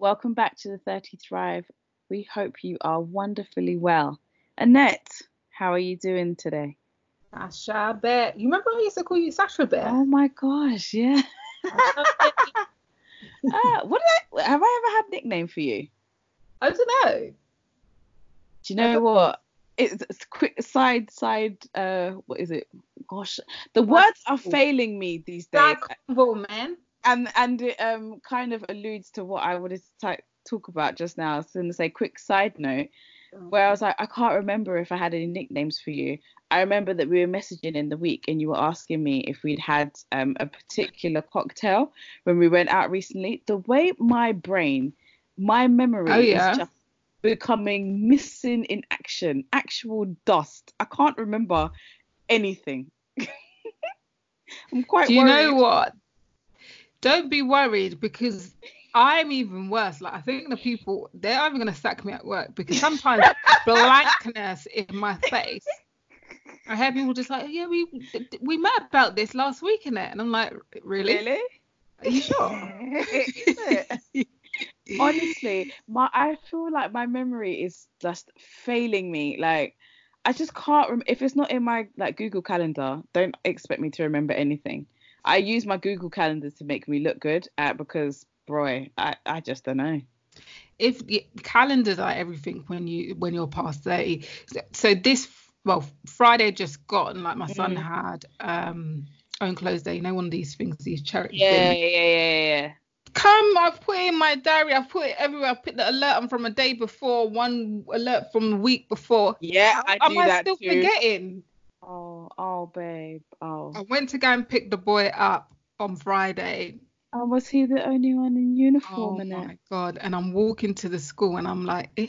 Welcome back to the 30 Thrive. We hope you are wonderfully well. Annette, how are you doing today? Sasha Bear. You remember I used to call you Sasha Bear? Oh my gosh, yeah. uh, what did I, have I ever had a nickname for you? I don't know. Do you know what? It's, it's quick side side. Uh, what is it? Gosh, the words are failing me these days. man. And and it um kind of alludes to what I wanted to t- talk about just now. I was going to say quick side note, where I was like, I can't remember if I had any nicknames for you. I remember that we were messaging in the week and you were asking me if we'd had um, a particular cocktail when we went out recently. The way my brain, my memory Oh, yeah. is just becoming missing in action, actual dust. I can't remember anything. I'm quite Do you worried. know what? Don't be worried because I'm even worse. Like I think the people they're either gonna sack me at work because sometimes blankness in my face. I hear people just like, yeah, we we met about this last week in it, and I'm like, really? Really? Are you sure? Is it? honestly my i feel like my memory is just failing me like i just can't rem- if it's not in my like google calendar don't expect me to remember anything i use my google calendar to make me look good uh, because boy i i just don't know. If calendars are everything when you when you're past 30 so, so this well friday just gone like my son Mm. had um own clothes day. You know one of these things these charity yeah things. yeah yeah yeah come i've put it in my diary. I've put it everywhere. I've put the alert on from a day before one alert from the week before. Yeah i do. am do i that still too. forgetting oh oh babe oh i went to go and pick the boy up on friday oh was he the only one in oh uniform in it Oh my god and i'm walking to the school and i'm like eh.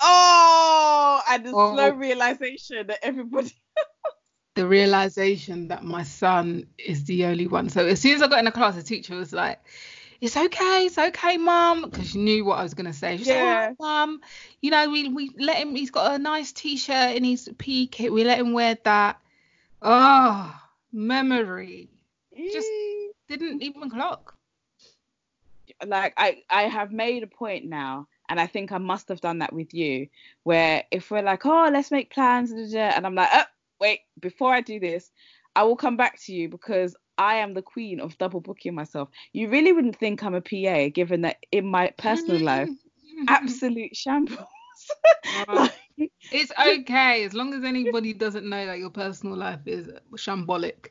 oh and the Oh. slow realization that everybody the realization that my son is the only one. So as soon as I got in the class, the teacher was like, "It's okay, it's okay, mum," because she knew what I was gonna say. She was Yeah. like, "Oh, mum, you know, we we let him. He's got a nice t-shirt in his PE kit. We let him wear that." Oh, memory Just- didn't even clock. like I I have made a point now, and I think I must have done that with you, where if we're like, oh, let's make plans, and I'm like, oh, wait, before I do this, I will come back to you because I am the queen of double booking myself. You really wouldn't think I'm a PA, given that in my personal mm-hmm. life, mm-hmm. absolute shambles. Oh, it's okay as long as anybody doesn't know that your personal life is shambolic.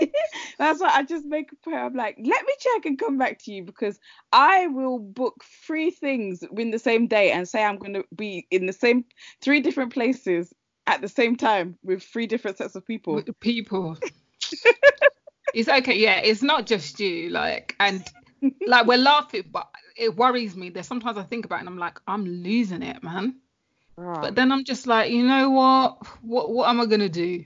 That's why I just make a point. I'm like, let me check and come back to you because I will book three things in the same day and say I'm going to be in the same three different places at the same time with three different sets of people. with the people. it's okay, yeah. It's not just you, like, and like we're laughing, but it worries me. There's sometimes I think about it and I'm like, I'm losing it, man. But then I'm just like, you know what? What what am I gonna do?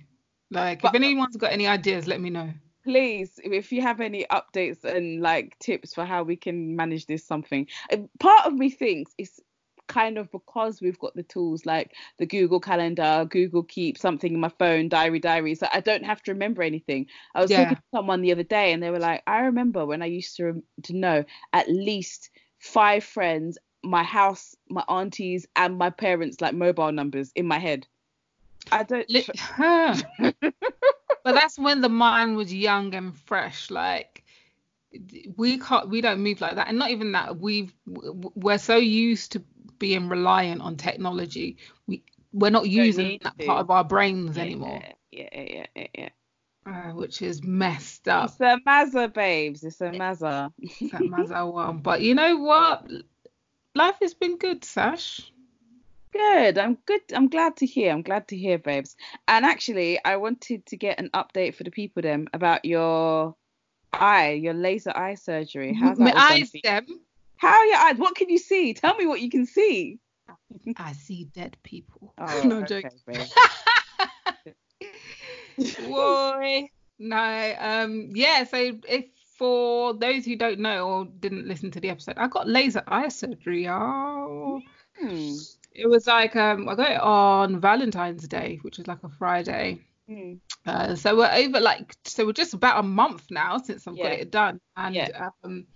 Like, But- if anyone's got any ideas, let me know. please if you have any updates and like tips for how we can manage this something part of me thinks it's kind of because we've got the tools like the google calendar google keep something in my phone diary diary so i don't have to remember anything i was Yeah. talking to someone the other day and they were like i remember when i used to rem- to know at least five friends my house my aunties and my parents like mobile numbers in my head i don't Huh. but that's when the mind was young and fresh. Like we can't, we don't move like that, and not even that. We've we're so used to being reliant on technology. We we're not using that to. part of our brains anymore, yeah yeah yeah yeah, yeah. uh, which is messed up. It's a Mazza, babes. It's a Mazza. that Mazda one. But you know what? Life has been good, Sash. Good. I'm good. I'm glad to hear. I'm glad to hear, babes. And actually, I wanted to get an update for the people then about your eye, your laser eye surgery. How's that My eyes, them. How are your eyes? What can you see? Tell me what you can see. I see dead people. Oh, no okay, joke. Boy. No, um, yeah, so if for those who don't know or didn't listen to the episode, I got laser eye surgery. Oh, Hmm. it was like um, I got it on Valentine's Day, which is like a Friday. Hmm. Uh, so we're over like so we're just about a month now since I've got it done, and Yeah. um,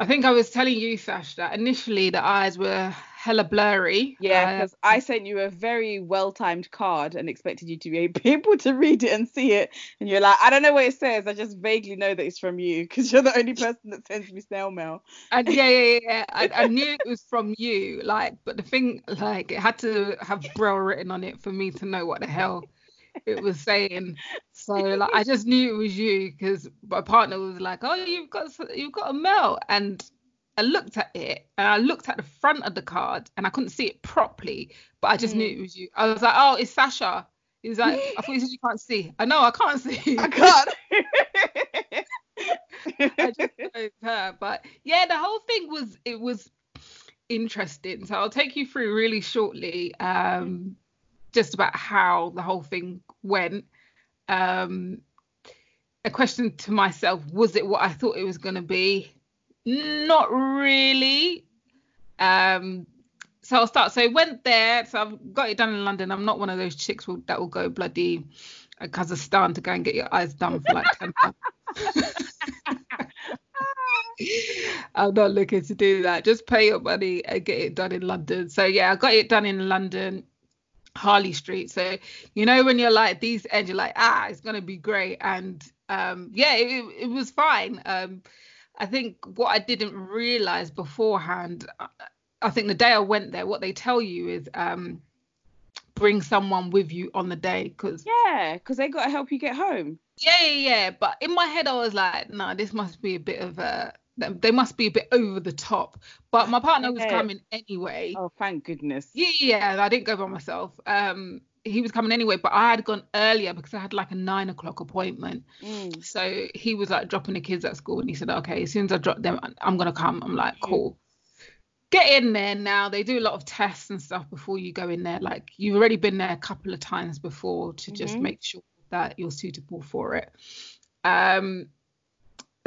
I think I was telling you, Sash, that initially the eyes were hella blurry. Yeah, Uh, because I sent you a very well timed card and expected you to be able to read it and see it. And you're like, I don't know what it says. I just vaguely know that it's from you because you're the only person that sends me snail mail. And yeah, yeah, yeah. yeah. I, I knew it was from you, like, but the thing, like, it had to have Braille written on it for me to know what the hell it was saying. So, like, I just knew it was you because my partner was like, "Oh, you've got, you've got a mail," and I looked at it and I looked at the front of the card and I couldn't see it properly, but I just knew Mm. it was you. I was like, "Oh, it's Sasha." He was like, "I thought you said you can't see." I know I can't see. I can't. I just know her. But yeah, the whole thing was it was interesting. So I'll take you through really shortly, um, just about how the whole thing went. Um, a question to myself: Was it what I thought it was going to be? Not really. Um, so I'll start. So I went there. So I've got it done in London. I'm not one of those chicks will, that will go bloody Kazakhstan to go and get your eyes done for like ten pounds. I'm not looking to do that. Just pay your money and get it done in London. So yeah, I got it done in London, Harley Street. So you know when you're like these ends, you're like, ah, it's gonna be great. And um, yeah, it, it was fine. Um, I think what I didn't realize beforehand, I- I think the day I went there, what they tell you is um, bring someone with you on the day because yeah, because they got to help you get home. yeah, yeah, yeah. But in my head, I was like, no, this must be a bit of a, they must be a bit over the top. But my partner was coming anyway. Oh, thank goodness. Yeah, yeah, I didn't go by myself. Um, he was coming anyway, but I had gone earlier because I had like a nine o'clock appointment. Mm. So he was like dropping the kids at school, and he said, okay, as soon as I drop them, I'm gonna come. I'm like, cool. Get in there now. They do a lot of tests and stuff before you go in there. Like you've already been there a couple of times before to just Mhm. make sure that you're suitable for it. Um,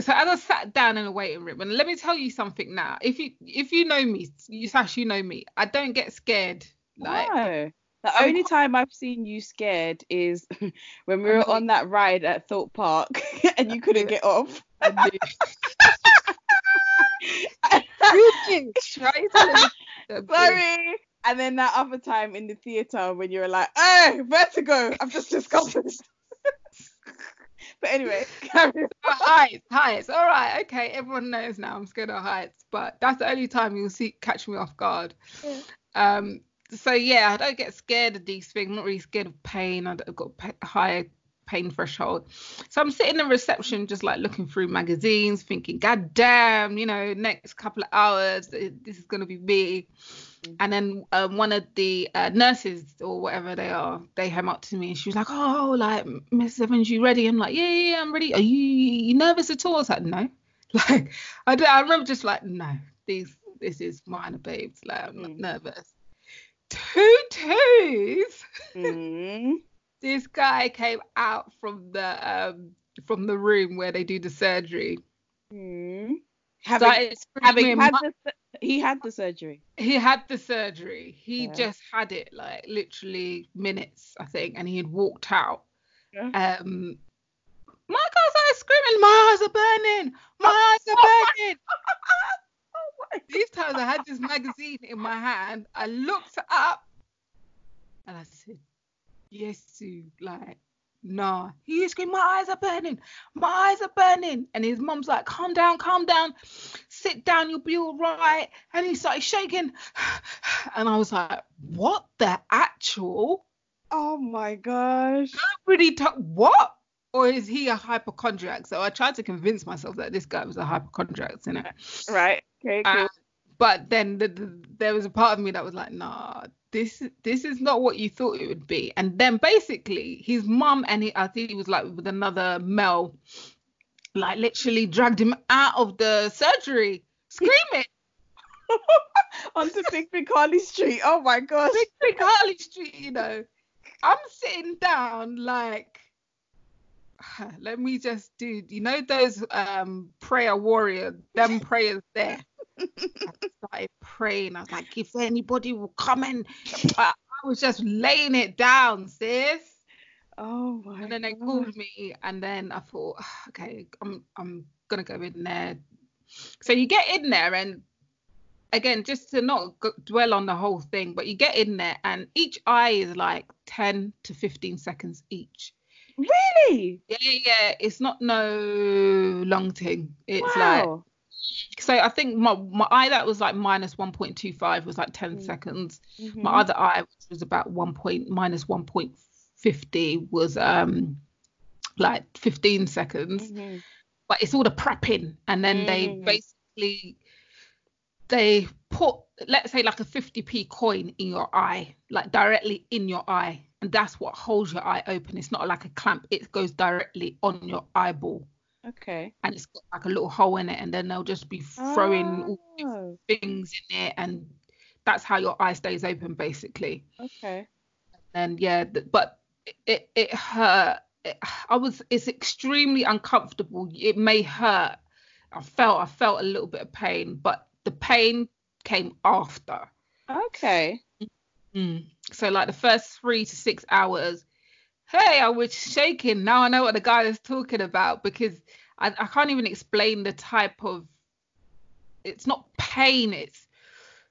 so as I sat down in a waiting room, and let me tell you something now. If you if you know me, you Sash, you know me. I don't get scared. Like no. The I'm only time I've seen you scared is when we were on that ride at Thorpe Park and you couldn't get off. I do. you do. Try telling me. Sorry. And then that other time in the theatre when you were like, "Hey, vertigo! I've just discovered." But anyway, heights, heights. All right, okay. Everyone knows now I'm scared of heights, but that's the only time you'll see catch me off guard. Yeah. Um. So yeah, I don't get scared of these things. I'm not really scared of pain. I've got a higher pain threshold. So I'm sitting in reception, just like looking through magazines, thinking, God damn, you know, next couple of hours, this is gonna be me. And then um, one of the uh, nurses or whatever they are, they came up to me and she was like, "Oh, like Miss Evans, you ready?" I'm like, "Yeah, yeah, yeah, I'm ready." Are you, you nervous at all? I was like, "No." Like I, don't- I remember just like, "No, these this is minor babes. Like I'm not Mm. nervous." Two twos. Mm. This guy came out from the um from the room where they do the surgery. Mm. Having, having had "Ma- the, he had the surgery. he had the surgery. He Yeah. just had it like literally minutes, I think, and he had walked out. Yeah. Um, my girl started screaming, "My eyes are burning! My eyes are burning!" These times I had this magazine in my hand. I looked up, and I said, "Yes, Sue." Like, nah. He screamed, "My eyes are burning! My eyes are burning!" And his mom's like, "Calm down, calm down. Sit down. You'll be all right." And he started shaking, and I was like, "What the actual?" Oh my gosh. Nobody talk what? Or is he a hypochondriac? So I tried to convince myself that this guy was a hypochondriac, you know. Right. Okay. Cool. Uh, but then the, the, there was a part of me that was like, nah, this this is not what you thought it would be. And then basically his mum and he, I think he was like with another male, like literally dragged him out of the surgery, screaming. Onto Big Big Harley Street. Oh my gosh. Big Big Harley Street, you know. I'm sitting down like let me just do you know those um prayer warrior them prayers there I started praying I was like if anybody will come in I, I was just laying it down sis Oh my. and then they called me and then I thought ah, okay I'm I'm gonna go in there so you get in there and again just to not dwell on the whole thing but you get in there and each eye is like 10 to 15 seconds each Really? yeah yeah it's not no long thing it's like wow. So i think my, my eye that was like minus 1.25 was like 10 Mm. seconds Mhm. my other eye which was about 1 point minus 1.50 was um like 15 seconds Mhm. but it's all the prepping and then they Mm. basically they put let's say like a 50p coin in your eye like directly in your eye and that's what holds your eye open it's not like a clamp it goes directly on your eyeball Okay. and it's got like a little hole in it and then they'll just be throwing all Oh, things in it and that's how your eye stays open basically okay. and yeah but it it hurt it, i was it's extremely uncomfortable it may hurt i felt i felt a little bit of pain but the pain came after Okay. Mm. so like the first three to six hours hey i was shaking now i know what the guy is talking about because i, I can't even explain the type of it's not pain it's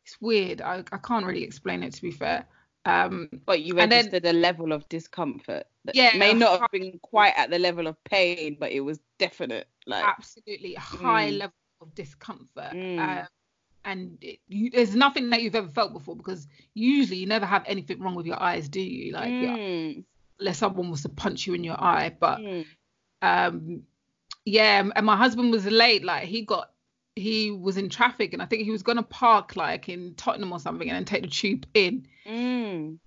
it's weird i, I can't really explain it to be fair um But you And then- registered a level of discomfort that Yeah, may not have been quite at the level of pain, but it was definite. Like, absolutely a high Mm. level of discomfort. Mm. Um, and it, you, there's nothing that you've ever felt before because usually you never have anything wrong with your eyes, do you? Like, yeah, mm, unless someone was to punch you in your eye. But mm. um, yeah, and my husband was late. Like, he got he was in traffic, and I think he was gonna park like in Tottenham or something, and then take the tube in. Mm.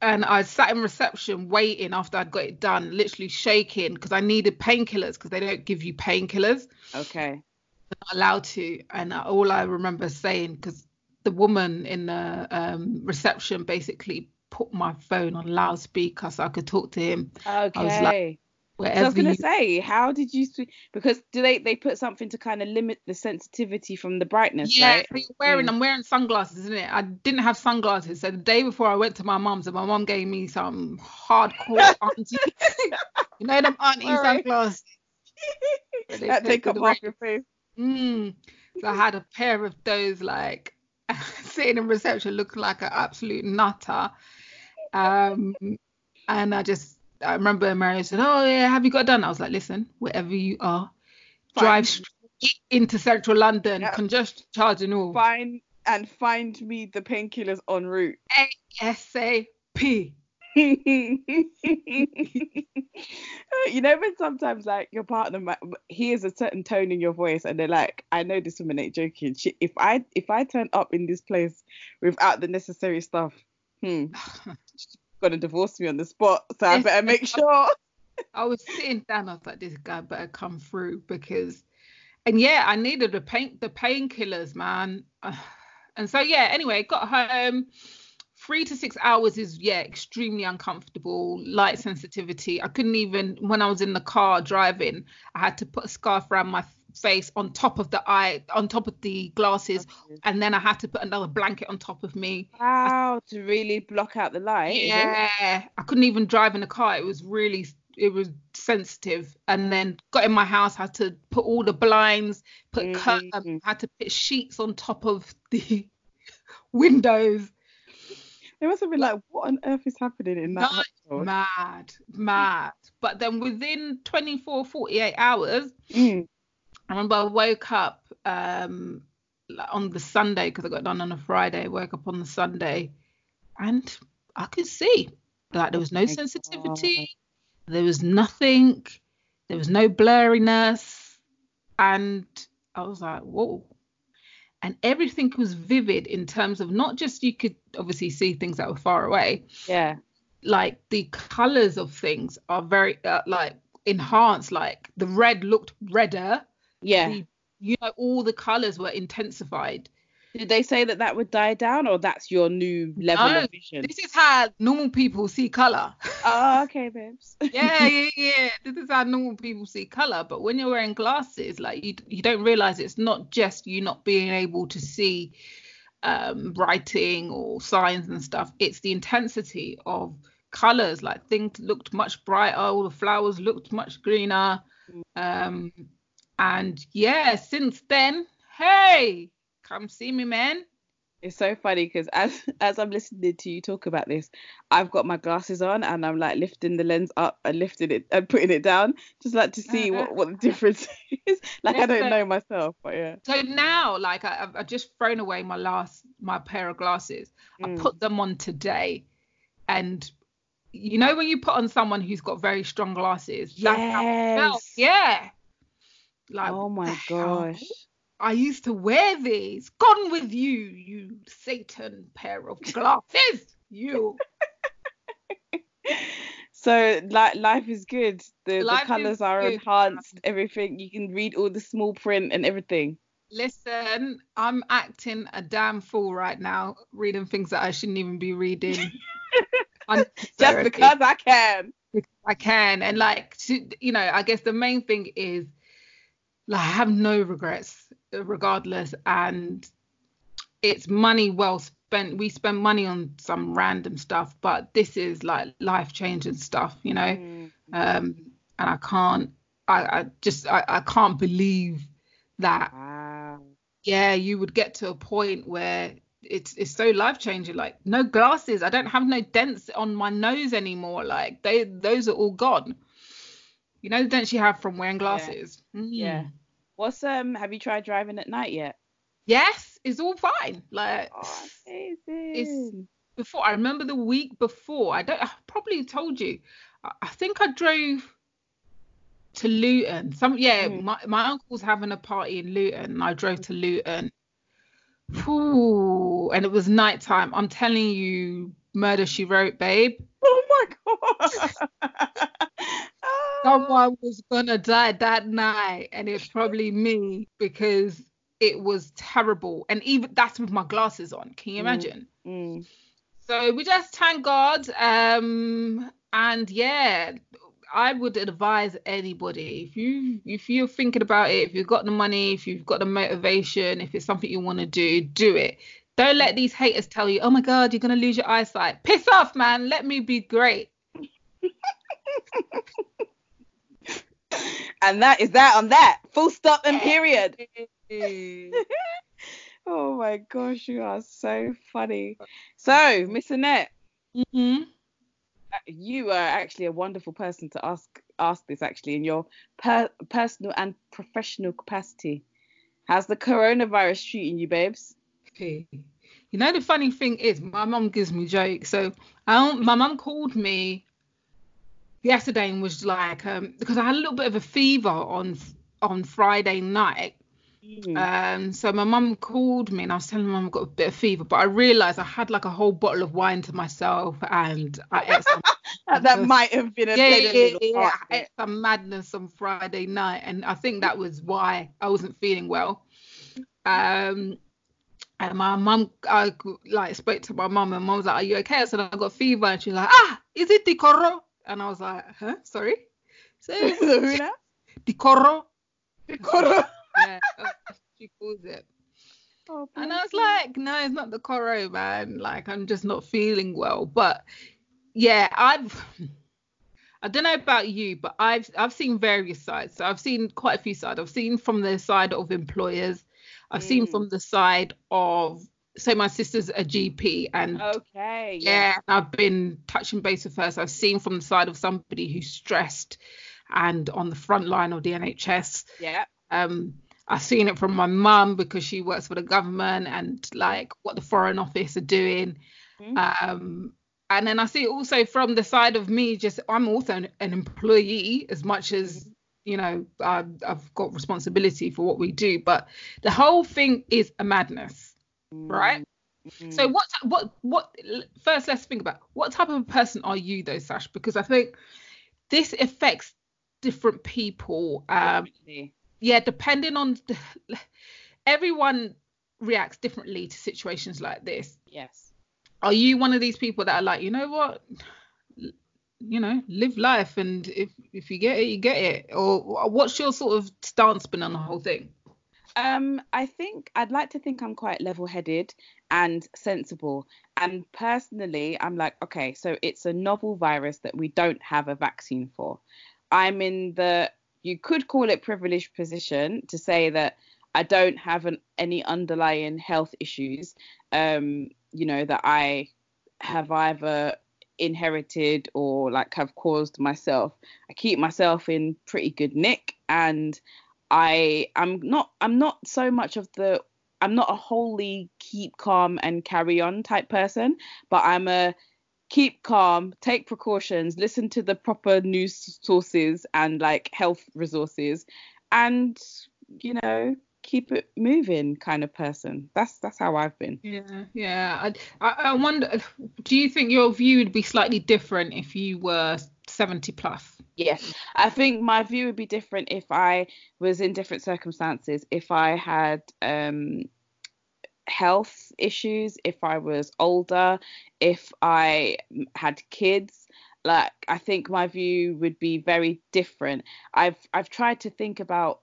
And I sat in reception waiting after I'd got it done, literally shaking because I needed painkillers because they don't give you painkillers. Okay. not allowed to and all i remember saying because the woman in the um, reception basically put my phone on loudspeaker so i could talk to him Okay. was like, So I was gonna you say, how did you sw- because do they they put something to kind of limit the sensitivity from the brightness, yeah right? so you're wearing Mm. i'm wearing sunglasses isn't it i didn't have sunglasses so the day before i went to my mum's and my mum gave me some hardcore auntie you know them auntie sunglasses that take up half your face. Mm. So I had a pair of those, like sitting in reception, looking like an absolute nutter. Um, and I just, I remember Mary said, "Oh yeah, have you got done?" I was like, "Listen, wherever you are, drive straight into central London, Yeah. congestion charge and all, Find and find me the painkillers en route. ASAP." you know when sometimes like your partner might hears a certain tone in your voice and they're like i know this woman ain't joking she, if i if i turn up in this place without the necessary stuff hmm she's gonna divorce me on the spot so i better make sure I was sitting down. I was like, this guy better come through because, and yeah, I needed the pain, the painkillers, man. And so yeah, anyway, got home. Three to six hours is yeah, extremely uncomfortable. Light sensitivity. I couldn't even when I was in the car driving. I had to put a scarf around my face on top of the eye, on top of the glasses, and then I had to put another blanket on top of me. wow to really block out the light? Yeah, I couldn't even drive in the car. It was really, it was sensitive. And then got in my house, had to put all the blinds, put cur- um, Mhm. had to put sheets on top of the windows. It must have been like what on earth is happening in that Mad, mad, mad. But then within 24, 48 hours, Mm. I remember I woke up um on the Sunday because I got done on a Friday. I woke up on the Sunday and I could see like there was no sensitivity, there was nothing, there was no blurriness, and I was like, whoa. And everything was vivid in terms of not just you could obviously see things that were far away, yeah like the colors of things are very uh, like enhanced. Like the red looked redder yeah. the, you know all the colors were intensified. Did they say that that would die down or that's your new level No, of vision? this is how normal people see color. Oh okay babes. Yeah yeah yeah this is how normal people see color. But when you're wearing glasses like you you don't realize it's not just you not being able to see um writing or signs and stuff. It's the intensity of colors. Like things looked much brighter all the flowers looked much greener. Um and yeah since then hey, come see me, man. It's so funny because as as I'm listening to you talk about this, I've got my glasses on and I'm like lifting the lens up and lifting it and putting it down, just like to see what, what the uh-huh. difference is. like I don't know myself, but yeah. So now, like I, I've, just thrown away my last my pair of glasses. I mm. put them on today, and you know when you put on someone who's got very strong glasses, that's how it felt. Yes. Yeah. Like Oh my the hell? gosh. I used to wear these. Gone with you, you Satan pair of glasses. You. So like life is good. The the colours are good, enhanced, everything. You can read all the small print and everything. Listen, I'm acting a damn fool right now, reading things that I shouldn't even be reading. Just because I can. I can. And like, to, you know, I guess the main thing is like, I have no regrets regardless. And it's money well spent. We spend money on some random stuff, but this is like life changing stuff, you know? Mm. Um, and I can't, I, I just, I, I can't believe that, Wow. yeah, you would get to a point where it's it's so life changing like no glasses i don't have no dents on my nose anymore like they those are all gone you know the dents you have from wearing glasses Mm. Yeah. What's um? Have you tried driving at night yet? yes it's all fine like Oh, amazing. before i remember the week before i don't i probably told you i, I think i drove to luton some yeah Mm. my, my uncle's having a party in luton and i drove to luton Ooh, and it was nighttime i'm telling you murder she wrote babe Oh my god. Someone was gonna die that night and it's probably me because it was terrible. And even that's with my glasses on can you Mm. imagine? Mm. so we just thank god um and yeah i would advise anybody if you if you're thinking about it if you've got the money if you've got the motivation if it's something you want to do do it. Don't let these haters tell you oh my god you're gonna lose your eyesight. Piss off man. Let me be great And that is that on that. Full stop and period. Oh my gosh, you are so funny. So, Miss Annette, hmm you are actually a wonderful person to ask ask this actually in your per- personal and professional capacity. How's the coronavirus treating you, babes? Okay. You know the funny thing is, my mum gives me jokes. So I don't, my mum called me yesterday and was like, um, because I had a little bit of a fever on on Friday night. Mm. Um, so my mum called me and I was telling mum I've got a bit of fever, but I realised I had like a whole bottle of wine to myself and I ate some that, might have been a, yeah, yeah, little yeah, I ate some madness on Friday night, and I think that was why I wasn't feeling well. Um, and my mum, I like spoke to my mum, and mum was like, "Are you okay?" I said, "I got fever," and she's like, "Ah, is it the coro?" And I was like, "Huh? Sorry." So Who now? the coro. The coro. Yeah, she calls it. Oh, And I was like, no, it's not the coro, man. Like, I'm just not feeling well. But yeah, I've I don't know about you, but I've I've seen various sides. So I've seen quite a few sides. I've seen from the side of employers. I've seen Mm. from the side of so my sister's a GP and Okay. yeah, I've been touching base with her. So I've seen from the side of somebody who's stressed and on the front line of the NHS. Yeah. Um, I've seen it from my mum because she works for the government and like what the Foreign Office are doing. Mhm. Um, and then I see it also from the side of me, just I'm also an, an employee as much as you know I, I've got responsibility for what we do. But the whole thing is a madness, right? Mm. So what what what first let's think about what type of person are you though, Sash? Because I think this affects different people. Um, Definitely. yeah, depending on the, everyone reacts differently to situations like this. Yes. Are you one of these people that are like, you know what, you know, live life, and if if you get it, you get it, or what's your sort of stance been on the whole thing? Um, I think I'd like to think I'm quite level-headed and sensible. And personally, I'm like, okay, so it's a novel virus that we don't have a vaccine for. I'm in the you could call it privileged position to say that I don't have an, any underlying health issues, um, you know, that I have either inherited or like have caused myself. I keep myself in pretty good nick and I I'm not I'm not so much of the I'm not a wholly keep calm and carry on type person, but I'm a keep calm, take precautions, listen to the proper news sources and like health resources and you know keep it moving kind of person. That's that's how I've been. Yeah, yeah. I, I wonder. Do you think your view would be slightly different if you were 70 plus? Yes, I think my view would be different if I was in different circumstances. If I had um, health issues, if I was older, if I had kids like I think my view would be very different. I've I've tried to think about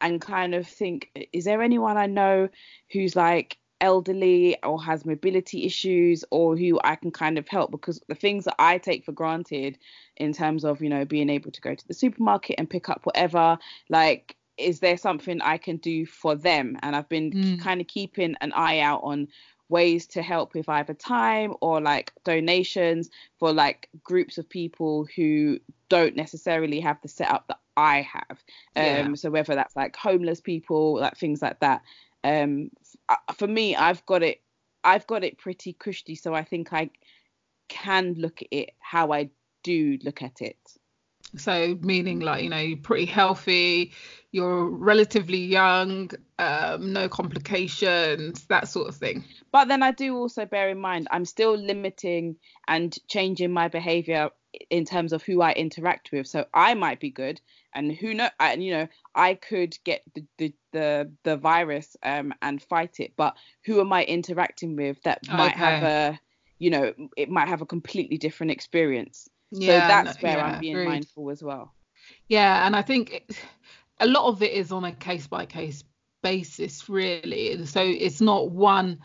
and kind of think is there anyone I know who's like elderly or has mobility issues or who I can kind of help because the things that I take for granted in terms of you know being able to go to the supermarket and pick up whatever like is there something I can do for them and I've been mm. kind of keeping an eye out on ways to help with either time or like donations for like groups of people who don't necessarily have the setup that I have. Um, yeah. So whether that's like homeless people, like things like that. Um, for me, I've got it. I've got it pretty cushy, so I think I can look at it how I do look at it. So meaning like you know you're pretty healthy, you're relatively young, um, no complications, that sort of thing. But then I do also bear in mind I'm still limiting and changing my behavior in terms of who I interact with. So I might be good, and who know, and you know, I could get the the the, the virus um and fight it. But who am I interacting with that might okay. have a, you know, it might have a completely different experience. Yeah, so that's where yeah, I'm being agreed. mindful as well. Yeah, and I think a lot of it is on a case by case basis, really. So it's not one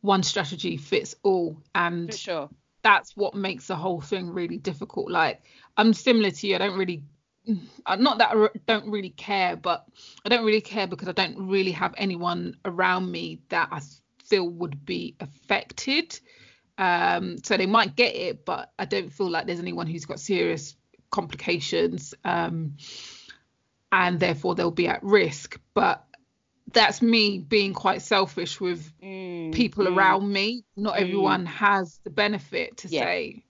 one strategy fits all, and For sure. that's what makes the whole thing really difficult. Like I'm similar to you. I don't really not that I don't really care, but I don't really care because I don't really have anyone around me that I feel would be affected. Um, so they might get it, but I don't feel like there's anyone who's got serious complications, um, and therefore they'll be at risk. But that's me being quite selfish with mm, people mm, around me. Not mm. everyone has the benefit to yeah. say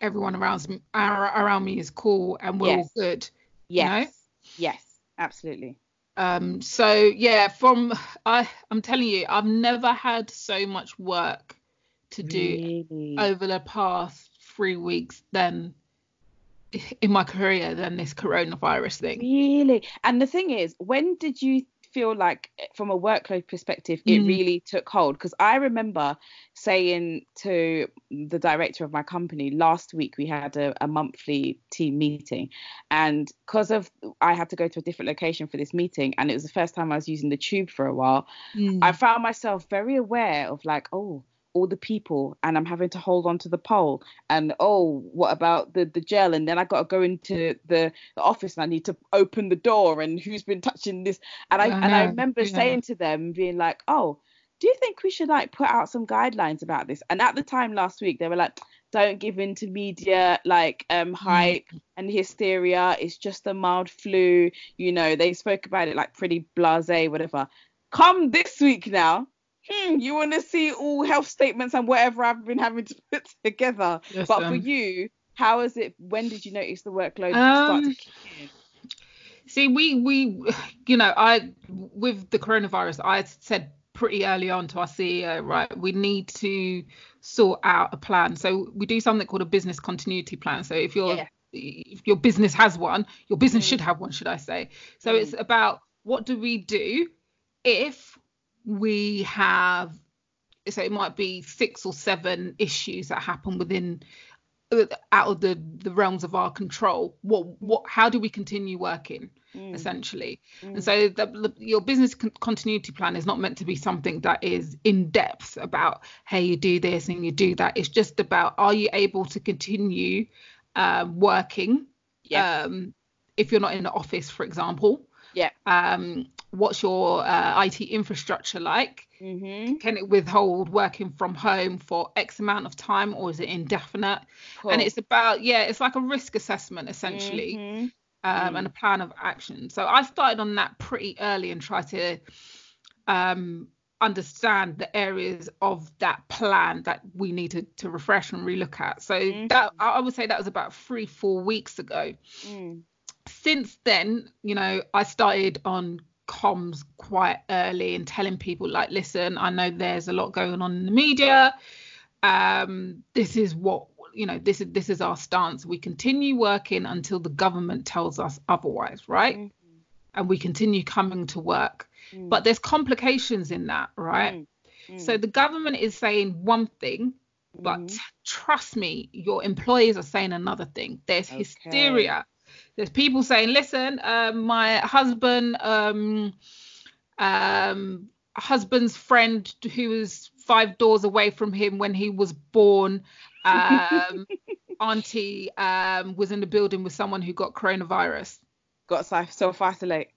everyone around me around me is cool and we're yes. all good. Yes. You know? Yes, absolutely. Um, so yeah, from I I'm telling you, I've never had so much work to do really? over the past three weeks than in my career than this coronavirus thing. Really? And the thing is, when did you feel like from a workload perspective it mm. really took hold because i remember saying to the director of my company last week we had a, a monthly team meeting and because of i had to go to a different location for this meeting and it was the first time i was using the tube for a while mm. i found myself very aware of like oh all the people and I'm having to hold on to the pole and oh what about the the gel and then I got to go into the, the office and I need to open the door and who's been touching this and I uh-huh. and I remember yeah. saying to them being like oh do you think we should like put out some guidelines about this and at the time last week they were like don't give in to media like um hype mm. and hysteria it's just a mild flu you know they spoke about it like pretty blasé whatever come this week now hmm, you want to see all health statements and whatever I've been having to put together. Yes, but um, for you, how is it? When did you notice the workload um, start to kick in? See, we we, you know, I with the coronavirus, I said pretty early on to our CEO, right, we need to sort out a plan. So we do something called a business continuity plan. So if your yeah. if your business has one, your business mm. should have one, should I say? So mm. it's about what do we do if we have so it might be six or seven issues that happen within out of the the realms of our control what what how do we continue working mm. essentially mm. and so the, the, your business con- continuity plan is not meant to be something that is in depth about hey you do this and you do that it's just about are you able to continue um, working yeah. um, if you're not in the office for example yeah um what's your uh, IT infrastructure like? Mm-hmm. Can it withhold working from home for X amount of time or is it indefinite? Cool. And it's about, yeah, it's like a risk assessment essentially Mhm. Um, Mm. and a plan of action. So I started on that pretty early and tried to um, understand the areas of that plan that we needed to refresh and relook at. So that I I would say that was about three, four weeks ago. Mm. Since then, you know, I started on comms quite early and telling people like, listen, I know there's a lot going on in the media. Um, this is what you know, this is this is our stance. We continue working until the government tells us otherwise, right? Mhm. And we continue coming to work. Mm. But there's complications in that, right? Mm. Mm. So the government is saying one thing, but Mhm. trust me, your employees are saying another thing. There's Okay. hysteria. There's people saying, listen, um, my husband, um, um, husband's friend who was five doors away from him when he was born, um, auntie um, was in the building with someone who got coronavirus. got self isolate.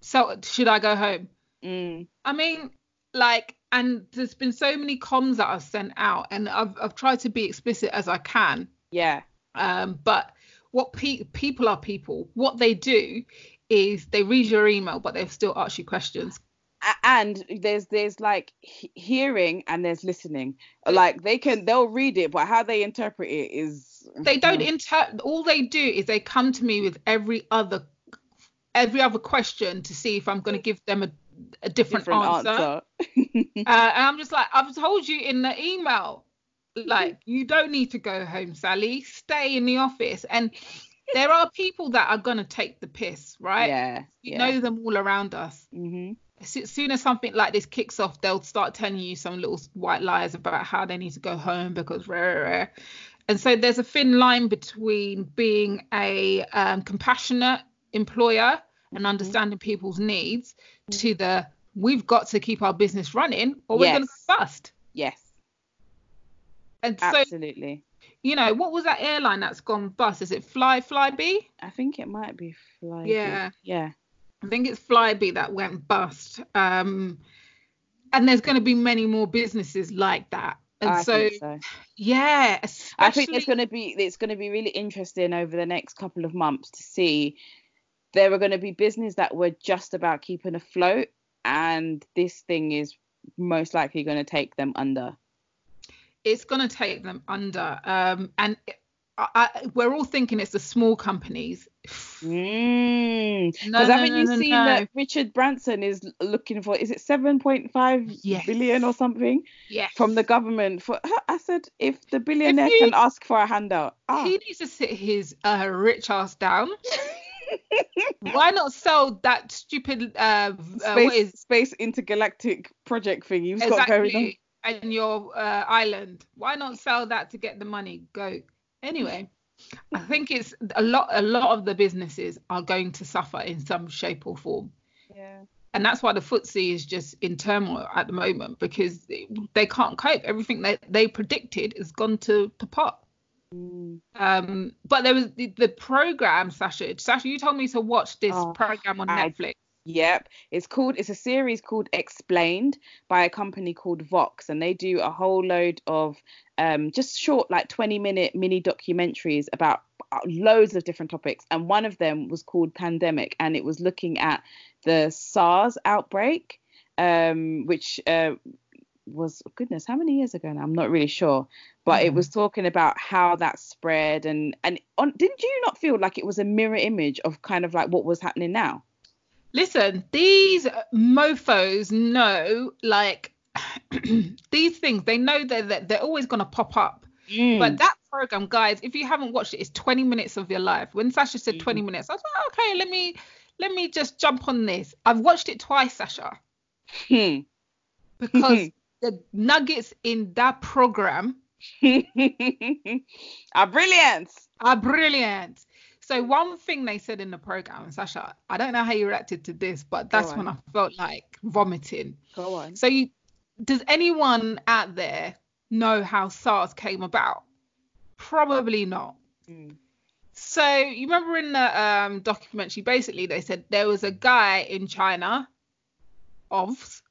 So should I go home? Mm. I mean, like, and there's been so many comms that I've sent out, and I've I've tried to be explicit as I can. Yeah. Um, but what pe- people are people. What they do is they read your email, but they still ask you questions. And there's there's like hearing and there's listening like they can they'll read it but how they interpret it is They don't inter. All they do is they come to me with every other every other question to see if I'm going to give them a, a different, different answer. answer, Uh, and I'm just like, I've told you in the email, like, you don't need to go home, Sally. Stay in the office. And there are people that are going to take the piss, right? yeah We yeah know them all around us. hmm As soon as something like this kicks off, they'll start telling you some little white lies about how they need to go home because rah, rah. And so there's a thin line between being a um, compassionate employer and understanding people's needs to the we've got to keep our business running or we're going to bust. yes And so, absolutely you know, what was that airline that's gone bust? Is it Fly Flybe? i think it might be fly Yeah. yeah I think it's Flybe that went bust. Um, and there's going to be many more businesses like that. And I so, so. yeah, I think it's going to be it's going to be really interesting over the next couple of months to see there are going to be businesses that were just about keeping afloat and this thing is most likely going to take them under it's going to take them under. Um, and I, we're all thinking it's the small companies. Mm. Because No, no, haven't no, you seen that Richard Branson is looking for is it 7.5 Yes. billion or something Yes. from the government for I said if the billionaire you- can ask for a handout ah He needs to sit his uh, rich ass down. Why not sell that stupid uh, v- uh space, what is space intergalactic project thing you've got going on exactly and your uh, island? Why not sell that to get the money? Go anyway. I think it's a lot. A lot of the businesses are going to suffer in some shape or form. yeah and that's why the footsie is just in turmoil at the moment because they, can't cope. Everything that they predicted has gone to, to pot. Mm. Um, but there was the, the program, Sasha. Sasha, you told me to watch this Oh, program on I- Netflix. Yep, it's called. It's a series called Explained by a company called Vox, and they do a whole load of um, just short, like 20 minute mini documentaries about uh, loads of different topics. And one of them was called Pandemic, and it was looking at the SARS outbreak, um, which uh, was goodness, how many years ago now? I'm not really sure, but it Mhm. was talking about how that spread, and and on, didn't you not feel like it was a mirror image of kind of like what was happening now? Listen, these mofos know like these things. They know that that they're always gonna pop up. Mm. But that program, guys, if you haven't watched it, it's 20 minutes of your life. When Sasha said 20 Mm-hmm. minutes, I was like, okay, let me let me just jump on this. I've watched it twice, Sasha, Hmm. because the nuggets in that program are brilliant. are brilliant. So one thing they said in the program, Sasha, I don't know how you reacted to this, but that's when I felt like vomiting. Go on. So you, does anyone out there know how SARS came about? Probably not. Mm. So you remember in the um, documentary, basically they said there was a guy in China offs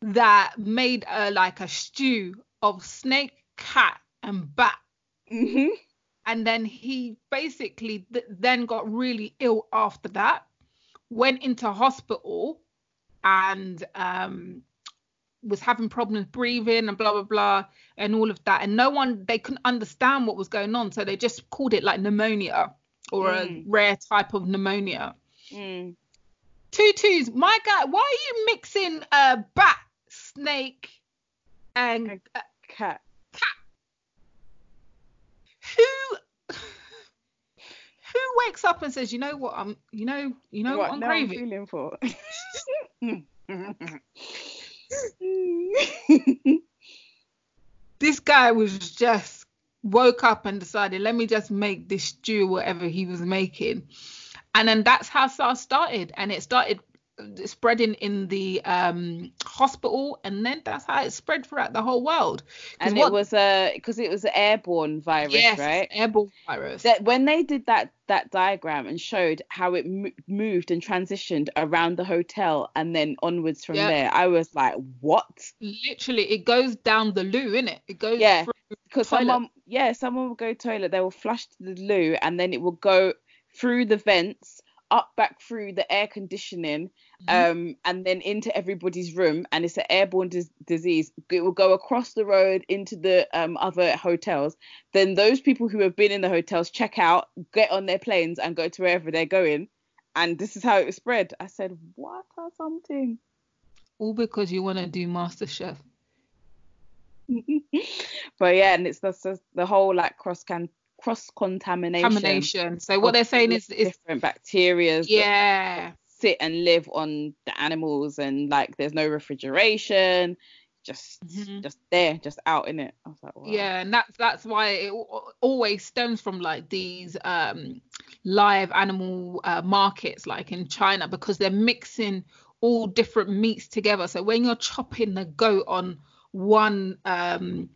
that made a like a stew of snake, cat, and bat. Mhm. And then he basically th- then got really ill after that, went into hospital, and um, was having problems breathing and blah blah blah and all of that. And no one they couldn't understand what was going on, so they just called it like pneumonia or Mm. a rare type of pneumonia. Mm. Tutus, my guy, why are you mixing a bat, snake, and And- uh, Cat. Who who wakes up and says, you know what, I'm, you know, you know what, I'm now craving. feeling for? This guy was just woke up and decided, let me just make this stew, whatever he was making, and then that's how SARS started, and it started spreading in the um hospital and then that's how it spread throughout the whole world and what- it was a because it was an airborne virus, yes, right? airborne virus that when they did that that diagram and showed how it mo- moved and transitioned around the hotel and then onwards from there, I was like, what? literally it goes down the loo innit? it It goes Yeah. through Because someone, yeah, someone will go toilet, they will flush to the loo, and then it will go through the vents, up back through the air conditioning, Mhm. um, and then into everybody's room, and it's an airborne dis- disease. It will go across the road into the um, other hotels. Then those people who have been in the hotels check out, get on their planes, and go to wherever they're going. And this is how it was spread. I said, what or something? all because you want to do master chef but yeah, and it's the whole like cross can cross contamination. contamination so what they're saying is is different bacteria yeah sit and live on the animals and like there's no refrigeration just Mhm. just there just out in it i was like wow. Yeah, and that's that's why it always stems from like these um live animal uh, markets like in China because they're mixing all different meats together. So when you're chopping the goat on one um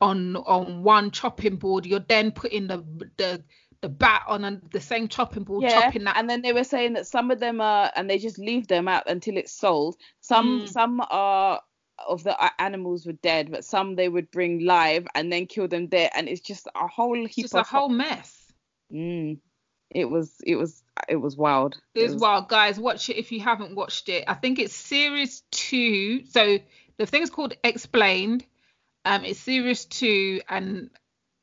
on on one chopping board, you're then putting the the the bat on the same chopping board, yeah chopping that. and then they were saying that some of them are and they just leave them out until it's sold some Mm. some are of the animals were dead but some they would bring live and then kill them there and it's just a whole It's heap just a of whole mess. Mm. It was it was it was wild. It is was- wild, guys. Watch it if you haven't watched it. I think it's series two. So the thing is called Explained. Um, it's series two, and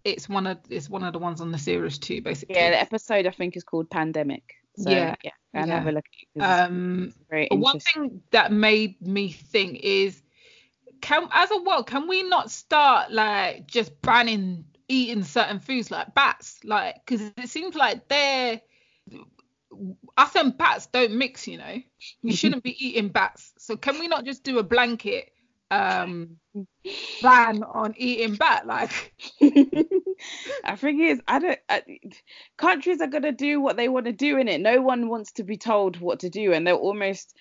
it's one of it's one of the ones on the series two, basically. Yeah, the episode I think is called Pandemic. So, Yeah, yeah, and yeah. have a look. at it 'cause Um, one thing that made me think is, can as a world, can we not start like just banning eating certain foods like bats? Like, because it seems like they're us and bats don't mix. You know, you shouldn't be eating bats. So can we not just do a blanket um ban on eating bat? Like, I think is I don't. I, countries are gonna do what they want to do in it. No one wants to be told what to do, and they'll almost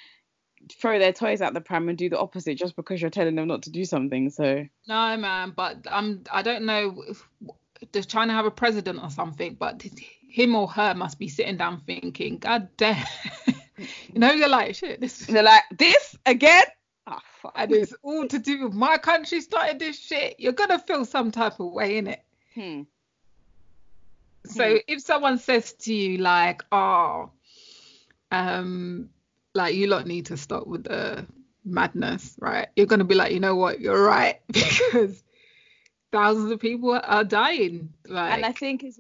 throw their toys out the pram and do the opposite just because you're telling them not to do something. So no, man. But I'm I don't know. If, does China have a president or something? But him or her must be sitting down thinking, God damn. you know, you're like, shit, this they're like, this again? Oh, fuck. and it's all to do with my country started this shit. You're gonna feel some type of way in it. Hmm. So Hmm. if someone says to you like, oh, um, like you lot need to stop with the madness, right? You're gonna be like, you know what, you're right because thousands of people are dying. Like, and I think it's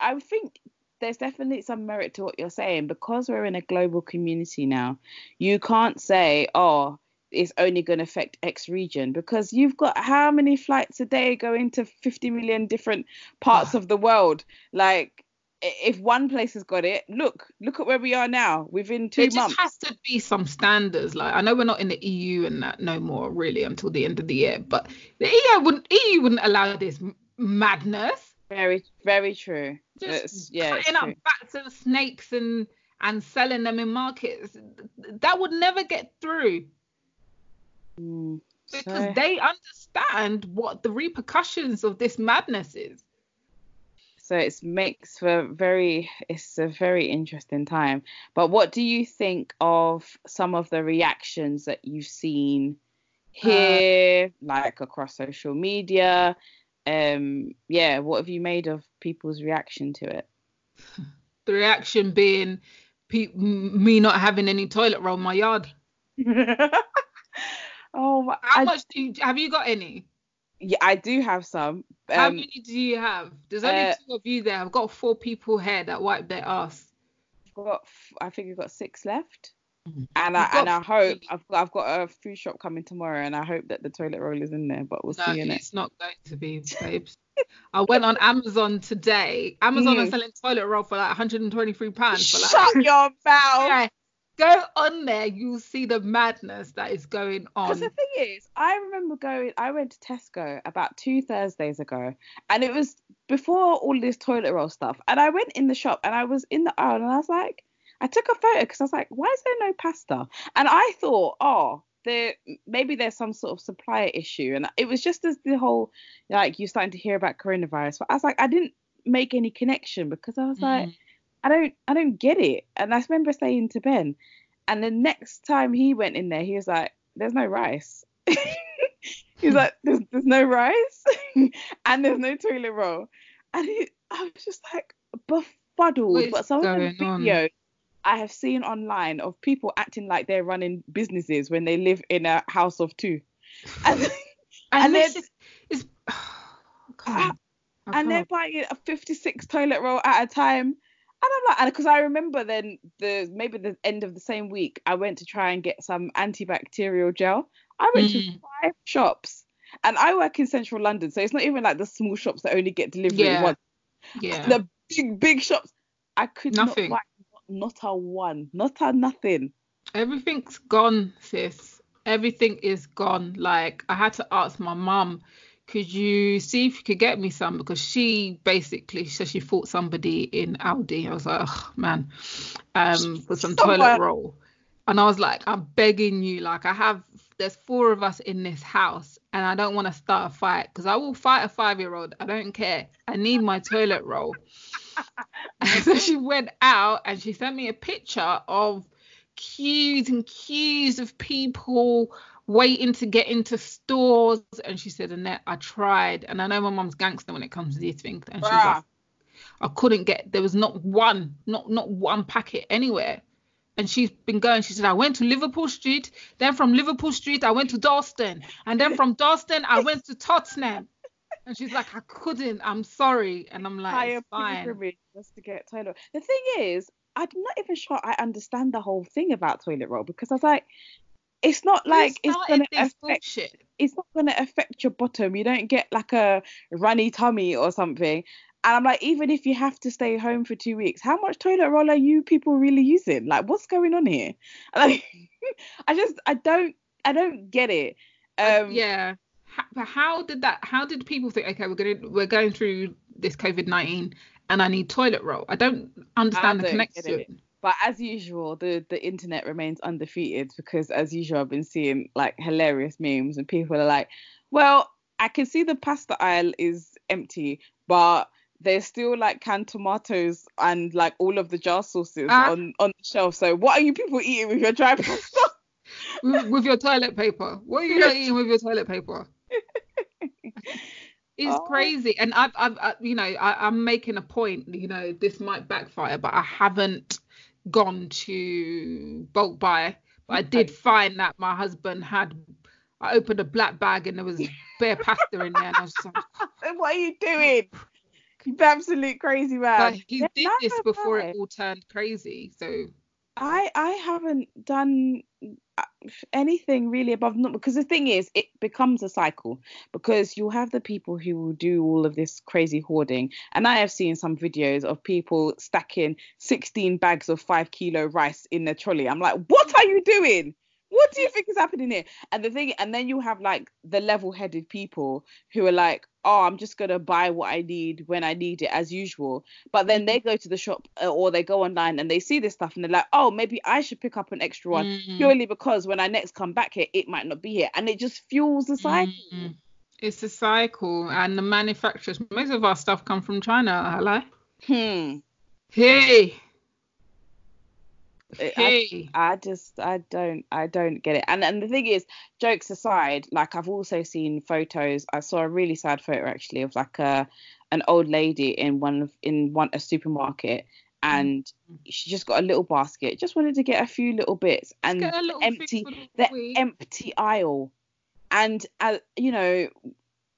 I think there's definitely some merit to what you're saying because we're in a global community now. You can't say, oh, it's only going to affect X region because you've got how many flights a day going to 50 million different parts ah. of the world. Like, if one place has got it, look, look at where we are now within two there just months. has to be some standards. Like I know we're not in the EU and that no more really until the end of the year, but the EU wouldn't EU wouldn't allow this madness. Very, very true. It's- just yeah, cutting up true. bats and snakes and and selling them in markets that would never get through Mm, because so- they understand what the repercussions of this madness is So it makes for very it's a very interesting time. But what do you think of some of the reactions that you've seen here, uh, like across social media? Um, yeah, what have you made of people's reaction to it? The reaction being pe- me not having any toilet roll in my yard. oh, how I, much do you, have you got any? Yeah, I do have some. Um, how many do you have? There's only uh, two of you there. I've got four people here that wipe their ass. I've got, I think we've got six left. Mm-hmm. And I and I hope I've got I've got a food shop coming tomorrow, and I hope that the toilet roll is in there. But we'll no, see in it. It's not going to be, babes. I went on Amazon today. Amazon mm. are selling toilet roll for like 123 pounds. For like, Shut your mouth. Yeah, go on there. You'll see the madness that is going on. Because the thing is, I remember going. I went to Tesco about two Thursdays ago, and it was before all this toilet roll stuff. And I went in the shop, and I was in the aisle, and I was like, I took a photo because I was like, why is there no pasta? And I thought, oh, there maybe there's some sort of supplier issue and it was just as the whole like you starting to hear about coronavirus but i was like i didn't make any connection because i was mm. like i don't i don't get it. And i remember saying to ben and the next time he went in there he was like there's no rice. He's like there's, there's no rice and there's no toilet roll. And he, i was just like befuddled. But some of the videos I have seen online of people acting like they're running businesses when they live in a house of two. And, and, and then it's, uh, and they're buying a 56 toilet roll at a time. And I'm like, because I remember then the maybe the end of the same week, I went to try and get some antibacterial gel. I went mm. to five shops, and I work in central London, so it's not even like the small shops that only get delivery yeah. once. Yeah. The big big shops, I could Nothing. not buy not a one, not a nothing. Everything's gone, sis. Everything is gone. Like I had to ask my mum, could you see if you could get me some because she basically said she fought somebody in Aldi. I was like, oh man, um, for some toilet roll. And I was like, I'm begging you, like I have there's four of us in this house and I don't want to start a fight because I will fight a five year old. I don't care. I need my toilet roll. so she went out and she sent me a picture of queues and queues of people waiting to get into stores. And she said, Annette, I tried. And I know my mum's gangster when it comes to these things. And she's like, ah. I couldn't get there was not one, not not one packet anywhere. And she's been going. She said, I went to Liverpool Street. Then from Liverpool Street, I went to Dalston. And then from Dalston, I went to Tottenham. And she's like, I couldn't. I'm sorry. And I'm like, Higher fine. Just to get toilet. Roll. The thing is, I'm not even sure I understand the whole thing about toilet roll because I was like, it's not like it's gonna affect. Bullshit? It's not gonna affect your bottom. You don't get like a runny tummy or something. And I'm like, even if you have to stay home for two weeks, how much toilet roll are you people really using? Like, what's going on here? Like, I just, I don't, I don't get it. Um, yeah how, how did that how did people think okay we're going we're going through this covid-19 and i need toilet roll i don't understand I the connection but as usual the the internet remains undefeated because as usual i've been seeing like hilarious memes and people are like well i can see the pasta aisle is empty but there's still like canned tomatoes and like all of the jar sauces uh, on on the shelf. So what are you people eating with your dry pasta? With, with, your toilet paper. What are you eating with your toilet paper? It's oh. crazy. And I've, I've I, you know I, i'm making a point you know this might backfire but i haven't gone to bulk buy but i did find that my husband had i opened a black bag and there was bare pasta in there and i was like what are you doing? You're absolute crazy man. But he did this before it all turned crazy so I I haven't done anything really above not because the thing is it becomes a cycle because you'll have the people who will do all of this crazy hoarding and I have seen some videos of people stacking 16 bags of five kilo rice in their trolley. I'm like, what are you doing? What do you think is happening here? And the thing, and then you have like the level-headed people who are like, oh, I'm just gonna buy what I need when I need it as usual. But then they go to the shop uh, or they go online and they see this stuff and they're like, oh, maybe I should pick up an extra one mm-hmm. purely because when I next come back here, it might not be here, and it just fuels the cycle. Mm-hmm. It's a cycle, and the manufacturers. Most of our stuff come from China. Hello. Hmm. Hey. I, Hey. I just I don't I don't get it. And and the thing is, jokes aside, like I've also seen photos. I saw a really sad photo actually of like a an old lady in one of in one a supermarket and she just got a little basket. Just wanted to get a few little bits and little empty the the week. empty aisle. And uh, you know,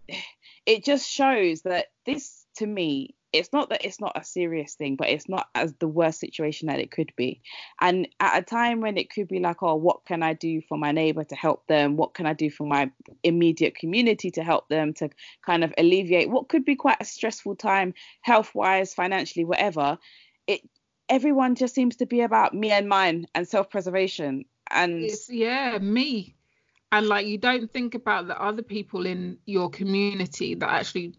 it just shows that this to me it's not that it's not a serious thing but it's not as the worst situation that it could be. And at a time when it could be like oh what can i do for my neighbor to help them? What can i do for my immediate community to help them to kind of alleviate what could be quite a stressful time health wise financially whatever? It everyone just seems to be about me and mine and self-preservation and It's yeah, me. And like you don't think about the other people in your community that actually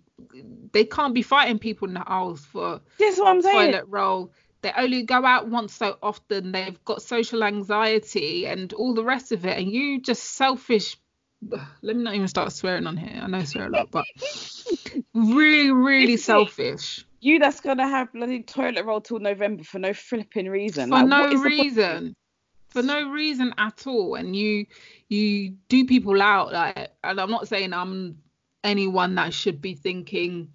they can't be fighting people in the aisles for this is what i'm saying toilet roll. They only go out once so often. They've got social anxiety and all the rest of it. And you just selfish. Let me not even start swearing on here. I know I swear a lot, but really, really selfish you that's gonna have bloody toilet roll till November for no flipping reason. for Like, no what is the point? reason. For no reason at all. And you you do people out like and I'm not saying I'm anyone that should be thinking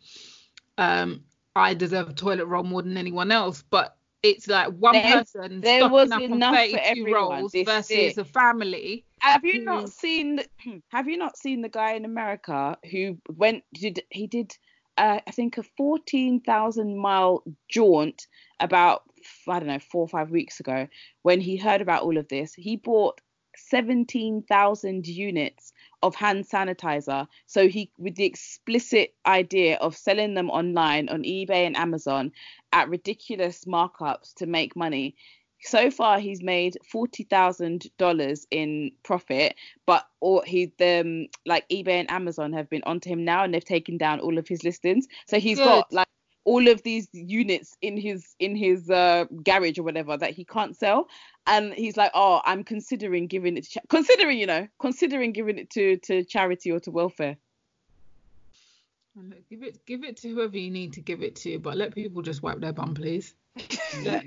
um I deserve a toilet roll more than anyone else, but it's like one There- person there was up enough for 32 everyone. rolls This is versus it. a family. Have you not seen? Have you not seen the guy in America who went? Did he did? Uh, I think a fourteen thousand mile jaunt about I don't know four or five weeks ago when he heard about all of this. He bought seventeen thousand units of hand sanitizer. So he with the explicit idea of selling them online on eBay and Amazon at ridiculous markups to make money. So far, he's made forty thousand dollars in profit, but or he the um, like eBay and Amazon have been onto him now, and they've taken down all of his listings. So he's got like all of these units in his in his uh, garage or whatever that he can't sell, and he's like, oh, I'm considering giving it, to cha- considering you know, considering giving it to to charity or to welfare. Look, Give it give it to whoever you need to give it to, but let people just wipe their bum, please. Let-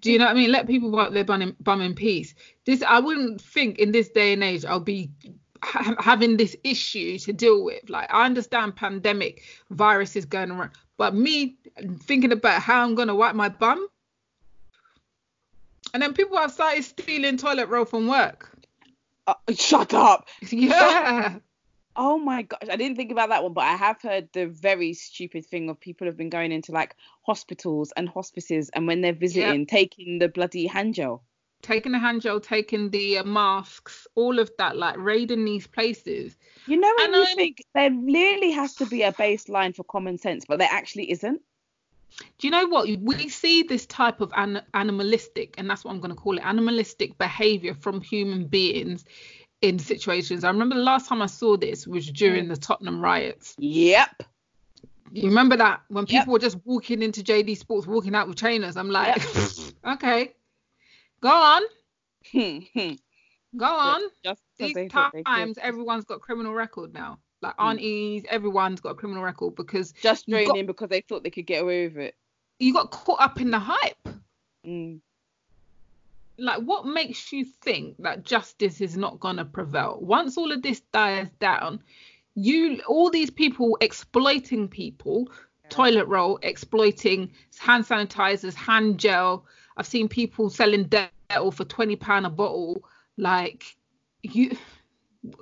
Do you know what I mean? Let people wipe their bum in, bum in peace. This I wouldn't think in this day and age I'll be ha- having this issue to deal with. Like I understand pandemic viruses going around, but me thinking about how I'm gonna wipe my bum. And then people have started stealing toilet roll from work. Uh, shut up. Yeah. Oh my gosh, I didn't think about that one, but I have heard the very stupid thing of people have been going into like hospitals and hospices, and when they're visiting, taking the bloody hand gel. Taking the hand gel, taking the uh, masks, all of that, like raiding these places. You know, when And you I'm- think there really has to be a baseline for common sense, but there actually isn't. Do you know what? We see this type of an- animalistic, and that's what I'm going to call it, animalistic behavior from human beings in situations. I remember the last time I saw this was during the Tottenham riots. Yep. You remember that when Yep. people were just walking into JD Sports, walking out with trainers? I'm like, okay, go on, go on. Just 'cause these times everyone's got criminal record now like Mm. aunties everyone's got a criminal record because just you got- because they thought they could get away with it. you got caught up in the hype Mm. like what makes you think that justice is not going to prevail once all of this dies down you all these people exploiting people toilet roll exploiting hand sanitizers hand gel i've seen people selling Dettol for 20 pound a bottle like you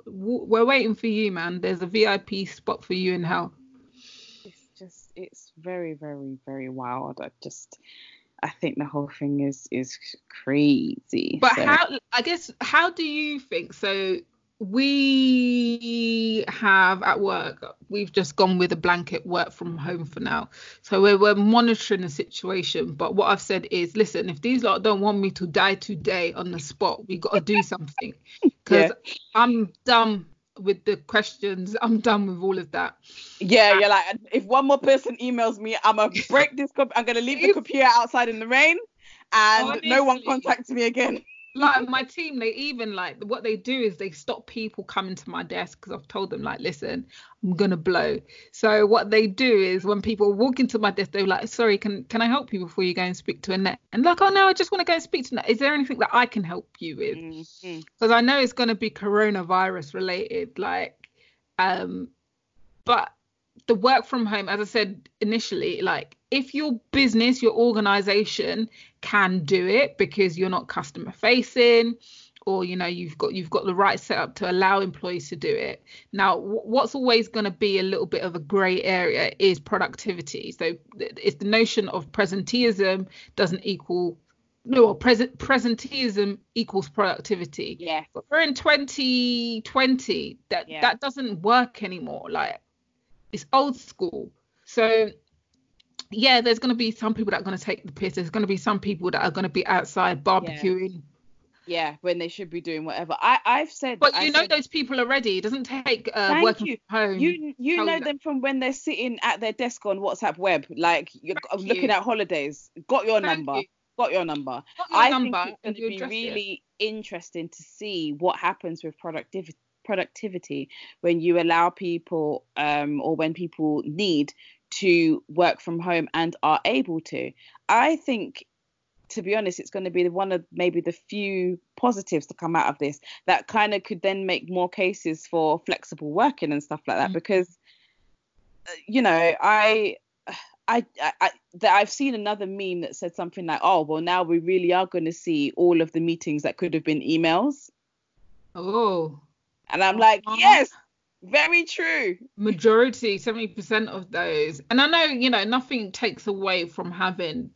w- we're waiting for you man there's a vip spot for you in hell It's just, it's very, very, very wild. I just, I think the whole thing is is crazy. But So- how I guess how do you think so we have at work we've just gone with a blanket work from home for now so we're, we're monitoring the situation but what i've said is listen if these lot don't want me to die today on the spot we got to do something because i'm done with the questions i'm done with all of that Yeah, uh, you're like, if one more person emails me, I'm gonna break this. Comp- I'm gonna leave the computer outside in the rain, and no one Honestly. contacts me again. Like my team, they even like what they do is they stop people coming to my desk because I've told them like, listen, I'm gonna blow. So what they do is when people walk into my desk, they're like, sorry, can can I help you before you go and speak to Annette? And like, oh no, I just want to go and speak to Annette. Is there anything that I can help you with? Because mm-hmm. I know it's gonna be coronavirus related, like, um, but the work from home, as I said initially, like if your business, your organization can do it because you're not customer facing or you know you've got you've got the right setup to allow employees to do it. Now what's always going to be a little bit of a gray area is productivity. So it's the notion of presenteeism doesn't equal no present presenteeism equals productivity. Yeah. But we're in 2020 that yeah. that doesn't work anymore. Like it's old school. So yeah, there's going to be some people that are going to take the piss. There's going to be some people that are going to be outside barbecuing. Yeah. yeah when they should be doing whatever. I I've said. But you I know said, those people already. It doesn't take uh, working you. from home. You you know them from when they're sitting at their desk on WhatsApp web, like you're Thank looking you. at holidays. Got your Thank number. You. Got your number. Got your I number think it's going to be really it. interesting to see what happens with productivity productivity when you allow people um, or when people need to work from home and are able to. I think to be honest, it's going to be one of maybe the few positives to come out of this that kind of could then make more cases for flexible working and stuff like that. Mm-hmm. Because, uh, you know, I, I, I, that I've seen another meme that said something like, "Oh, well, now we really are going to see all of the meetings that could have been emails." Oh. And I'm like, uh-huh. yes, very true. Majority, 70% of those. And I know, you know, nothing takes away from having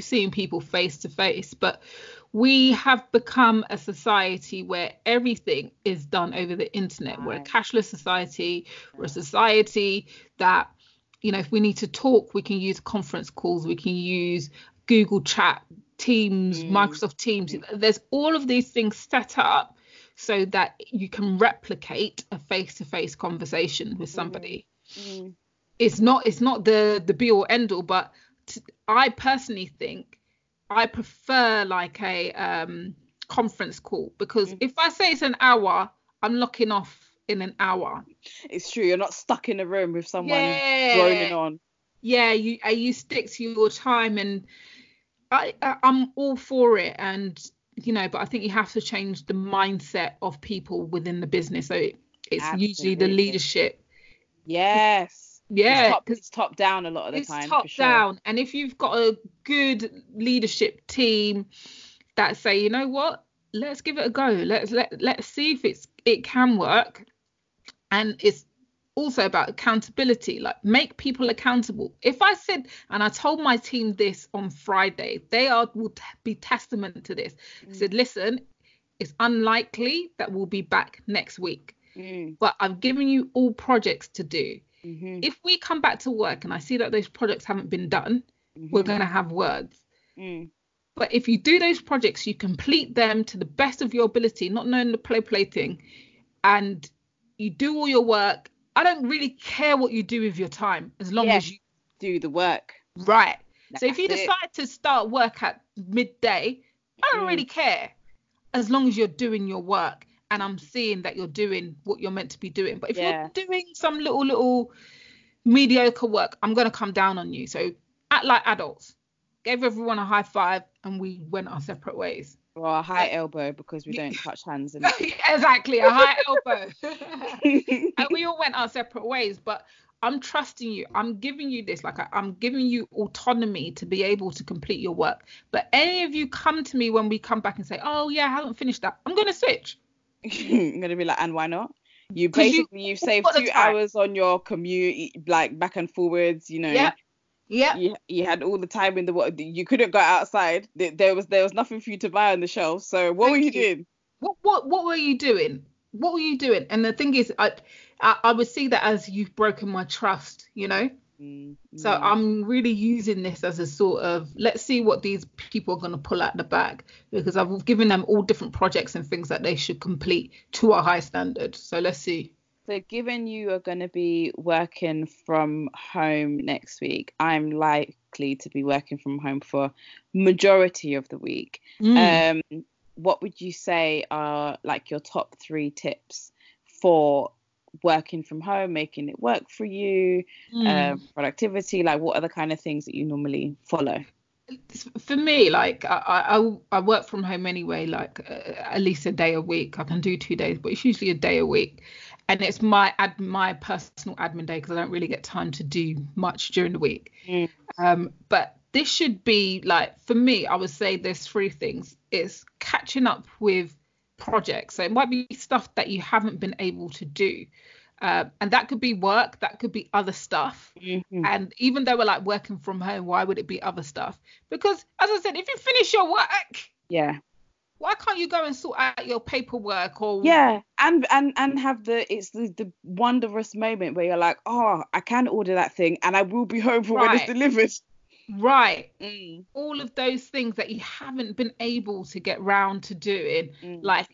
seeing people face to face, but we have become a society where everything is done over the internet. Right. We're a cashless society. We're a society that, you know, if we need to talk, we can use conference calls, we can use Google Chat, Teams, mm. Microsoft Teams. There's all of these things set up so that you can replicate a face-to-face conversation with somebody. Mm-hmm. It's not it's not the the be or end all, but t- I personally think I prefer like a um, conference call because mm-hmm. if I say it's an hour, I'm locking off in an hour. It's true. You're not stuck in a room with someone yeah. droning on. Yeah, you you stick to your time, and I I'm all for it. And you know, but I think you have to change the mindset of people within the business. So it's Absolutely. usually the leadership. Yes. Yeah, because it's, top down a lot of the it's time. It's top sure. down, and if you've got a good leadership team that say, you know what, let's give it a go. Let's let let's see if it's it can work, and it's also about accountability like make people accountable if i said and i told my team this on friday they are will t- be testament to this mm. i said listen it's unlikely that we'll be back next week mm. but i've given you all projects to do mm-hmm. if we come back to work and i see that those projects haven't been done mm-hmm. we're going to have words mm. but if you do those projects you complete them to the best of your ability not knowing the play play thing and you do all your work I don't really care what you do with your time as long as you do the work. Right. That's so if you decide it. to start work at midday, I don't mm. really care as long as you're doing your work and I'm seeing that you're doing what you're meant to be doing. But if yeah. you're doing some little little mediocre work, I'm gonna come down on you. So act like adults. Gave everyone a high five and we went our separate ways. Or a high elbow because we don't touch hands. And... exactly, a high elbow. and we all went our separate ways, but I'm trusting you. I'm giving you this, like I, am giving you autonomy to be able to complete your work. But any of you come to me when we come back and say, "Oh yeah, I haven't finished that," I'm gonna switch. I'm gonna be like, and why not? You basically you, you saved two hours on your commute, like back and forwards. You know, yeah. Yeah. You, you had all the time in the world. You couldn't go outside. There was there was nothing for you to buy on the shelf. So what Thank were you, you, doing? What what what were you doing? What were you doing? And the thing is, I I, I would see that as you've broken my trust. You know. Mm-hmm. So I'm really using this as a sort of let's see what these people are going to pull out the bag because I've given them all different projects and things that they should complete to a high standard. So let's see. So, given you are going to be working from home next week, I'm likely to be working from home for majority of the week. Mm. Um, what would you say are like your top three tips for working from home, making it work for you, Mm. um, productivity? Like, what are the kind of things that you normally follow? for me, like I, I, I work from home anyway, like uh, at least a day a week. I can do two days, but it's usually a day a week, and it's my ad, my personal admin day because I don't really get time to do much during the week. Mm. Um, but this should be like for me, I would say there's three things. It's catching up with projects. So it might be stuff that you haven't been able to do. Uh, and that could be work, that could be other stuff. Mhm. And even though we're like working from home, why would it be other stuff? Because as I said, if you finish your work, Yeah, why can't you go and sort out your paperwork or yeah, and and and have the it's the, the wondrous moment where you're like, oh, I can order that thing, and I will be home for when it's delivered. right? Mm, All of those things that you haven't been able to get round to doing, mm. like,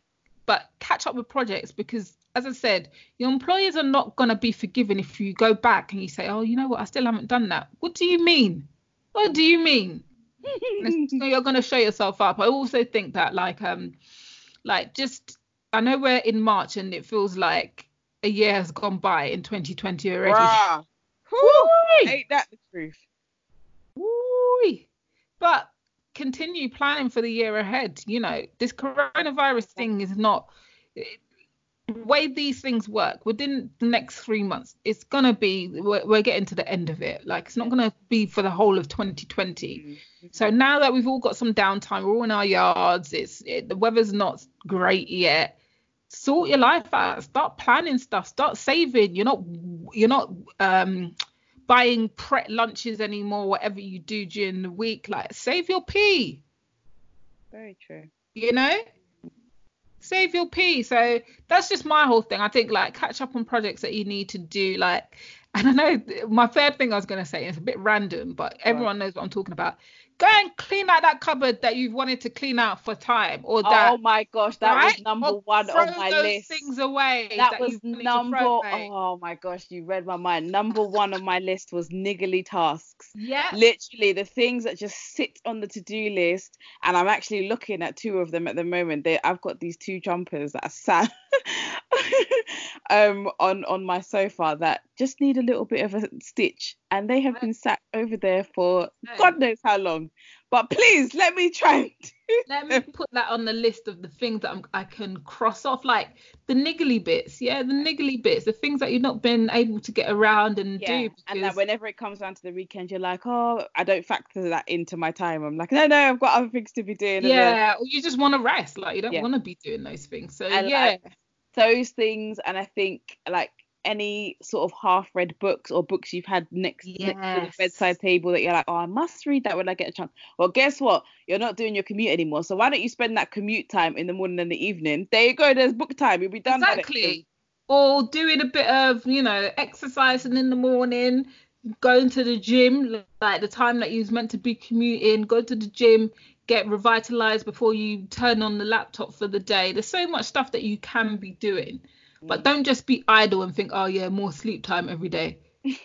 but catch up with projects because. As I said, your employers are not going to be forgiven if you go back and you say, Oh, you know what? I still haven't done that. What do you mean? What do you mean? So you're going to show yourself up i also think that like um like just i know we're in march and it feels like a year has gone by in 2020 already. Ain't that the truth? Woo-wee. but continue planning for the year ahead you know this coronavirus thing is not way these things work within the next three months it's gonna be we're, we're getting to the end of it like it's not gonna be for the whole of 2020 So now that we've all got some downtime, we're all in our yards. It's it, the weather's not great yet. Sort your life out. Start planning stuff. Start saving. You're not you're not um buying prep lunches anymore. Whatever you do during the week, like save your pee. Very true. You know, save your pee. So that's just my whole thing. I think like catch up on projects that you need to do. Like, and I know my third thing I was gonna say is a bit random, but everyone knows what I'm talking about. Go and clean out that cupboard that you've wanted to clean out for time, or that. oh my gosh, that right? was number Or one on my those list. things away. that was wanted to number. Oh my gosh, you read my mind. Number one on my list was niggly tasks. Yeah. Literally the things that just sit on the to-do list, and I'm actually looking at two of them at the moment. They, I've got these two jumpers that are sat um on on my sofa that just need a little bit of a stitch, and they have been sat over there for No. God knows how long. But please let me try Let me put that on the list of the things that I'm, I can cross off, like the niggly bits. Yeah, the niggly bits, the things that you've not been able to get around and Yeah, do. and that whenever it comes down to the weekend, you're like, oh, I don't factor that into my time. I'm like, no, no, I've got other things to be doing. yeah, or you just want to rest. Like you don't Yeah. want to be doing those things. So And, yeah, like, Those things, and I think like any sort of half-read books or books you've had next, next to the bedside table that you're like, oh, I must read that when I get a chance. Well, guess what? You're not doing your commute anymore. So why don't you spend that commute time in the morning and the evening? There you go. There's book time. You'll be done. exactly. Or doing a bit of you know exercising in the morning, going to the gym like the time that you was meant to be commuting. Go to the gym, get revitalized before you turn on the laptop for the day. There's so much stuff that you can be doing. Mm. But don't just be idle and think, oh yeah, more sleep time every day.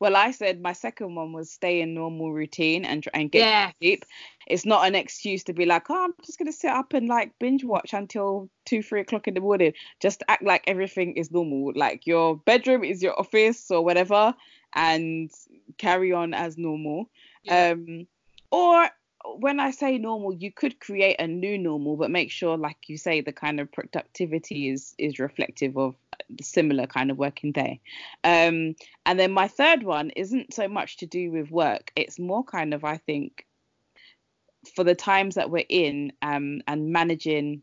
Well, I said my second one was stay in normal routine and and get Yeah. sleep. It's not an excuse to be like, oh, I'm just gonna sit up and like binge watch until two, three o'clock in the morning. Just act like everything is normal. Like your bedroom is your office or whatever, and carry on as normal. Yeah. Um, or when I say normal, you could create a new normal, but make sure, like you say, the kind of productivity is is reflective of the similar kind of working day. Um, and then my third one isn't so much to do with work. It's more kind of, I think, for the times that we're in um, and managing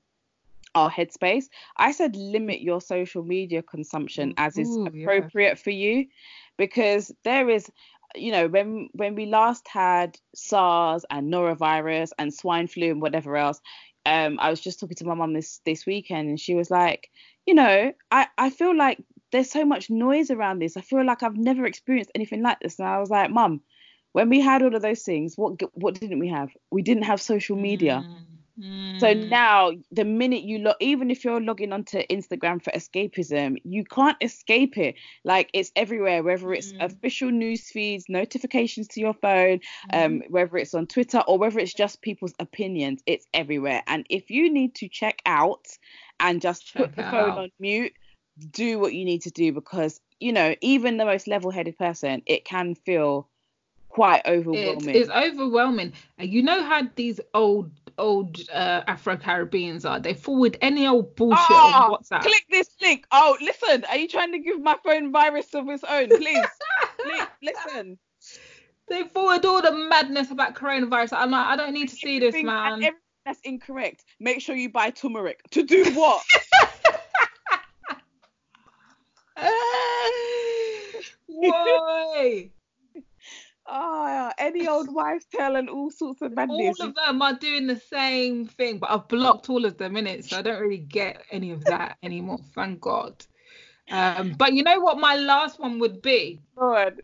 our headspace. I said limit your social media consumption as is Ooh, yeah. appropriate for you because there is you know when when we last had SARS and norovirus and swine flu and whatever else um I was just talking to my mum this this weekend and she was like you know I I feel like there's so much noise around this. I feel like I've never experienced anything like this. And I was like mum when we had all of those things what what didn't we have? We didn't have social media. Mm. So Mm. now, the minute you log, even if you're logging onto Instagram for escapism, you can't escape it. Like it's everywhere, whether it's Mm. official news feeds, notifications to your phone, um, Mm-hmm. whether it's on Twitter or whether it's just people's opinions, it's everywhere. And if you need to check out and just put the phone out. on mute, do what you need to do because you know, even the most level-headed person, it can feel quite overwhelming. is overwhelming. You know how these old old uh, Afro Caribbeans are. They forward any old bullshit Ah, on WhatsApp. Click this link. Oh, listen. Are you trying to give my phone virus of its own? Please, please listen. They forward all the madness about coronavirus. I'm like, I don't need to see this, man. everything that's incorrect. Make sure you buy turmeric. To do what? Why? Oh, any old wives' tale and all sorts of madness. all of them are doing the same thing, but I've blocked all of them in it, so I don't really get any of that anymore. Thank God. Um, but you know what my last one would be? God.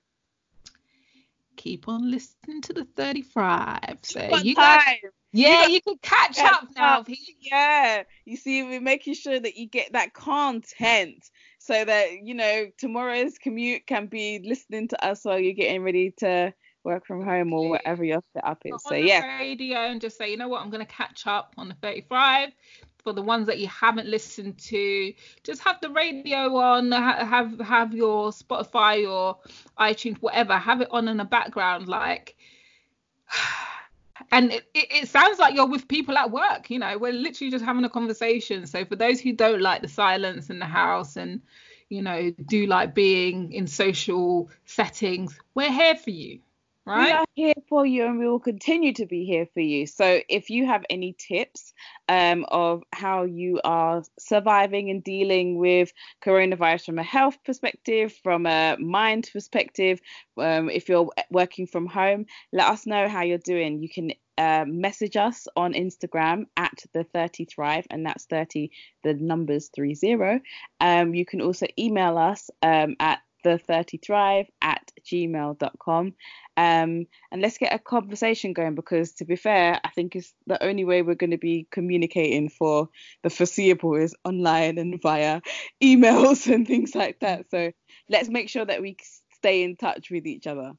Keep on listening to the 35. So you guys, yeah, you can catch catch up now. Yeah. You see, we're making sure that you get that content so that, you know, tomorrow's commute can be listening to us while you're getting ready to work from home or whatever your setup is. So, yeah. radio and just say, you know what, I'm going to catch up on the 35. For the ones that you haven't listened to, just have the radio on, have have your Spotify or iTunes, whatever, have it on in the background, like. And it, it, sounds like you're with people at work, you know, we're literally just having a conversation. So for those who don't like the silence in the house and, you know, do like being in social settings, we're here for you, We are here for you and we will continue to be here for you. So if you have any tips um, of how you are surviving and dealing with coronavirus from a health perspective, from a mind perspective, um, if you're working from home, let us know how you're doing. You can uh, message us on Instagram at the 30 Thrive, and that's 30, the numbers 30. Um, you can also email us um, at the 30 Thrive at gmail.com. Um, and let's get a conversation going because, to be fair, I think it's the only way we're going to be communicating for the foreseeable is online and via emails and things like that. So let's make sure that we stay in touch with each other.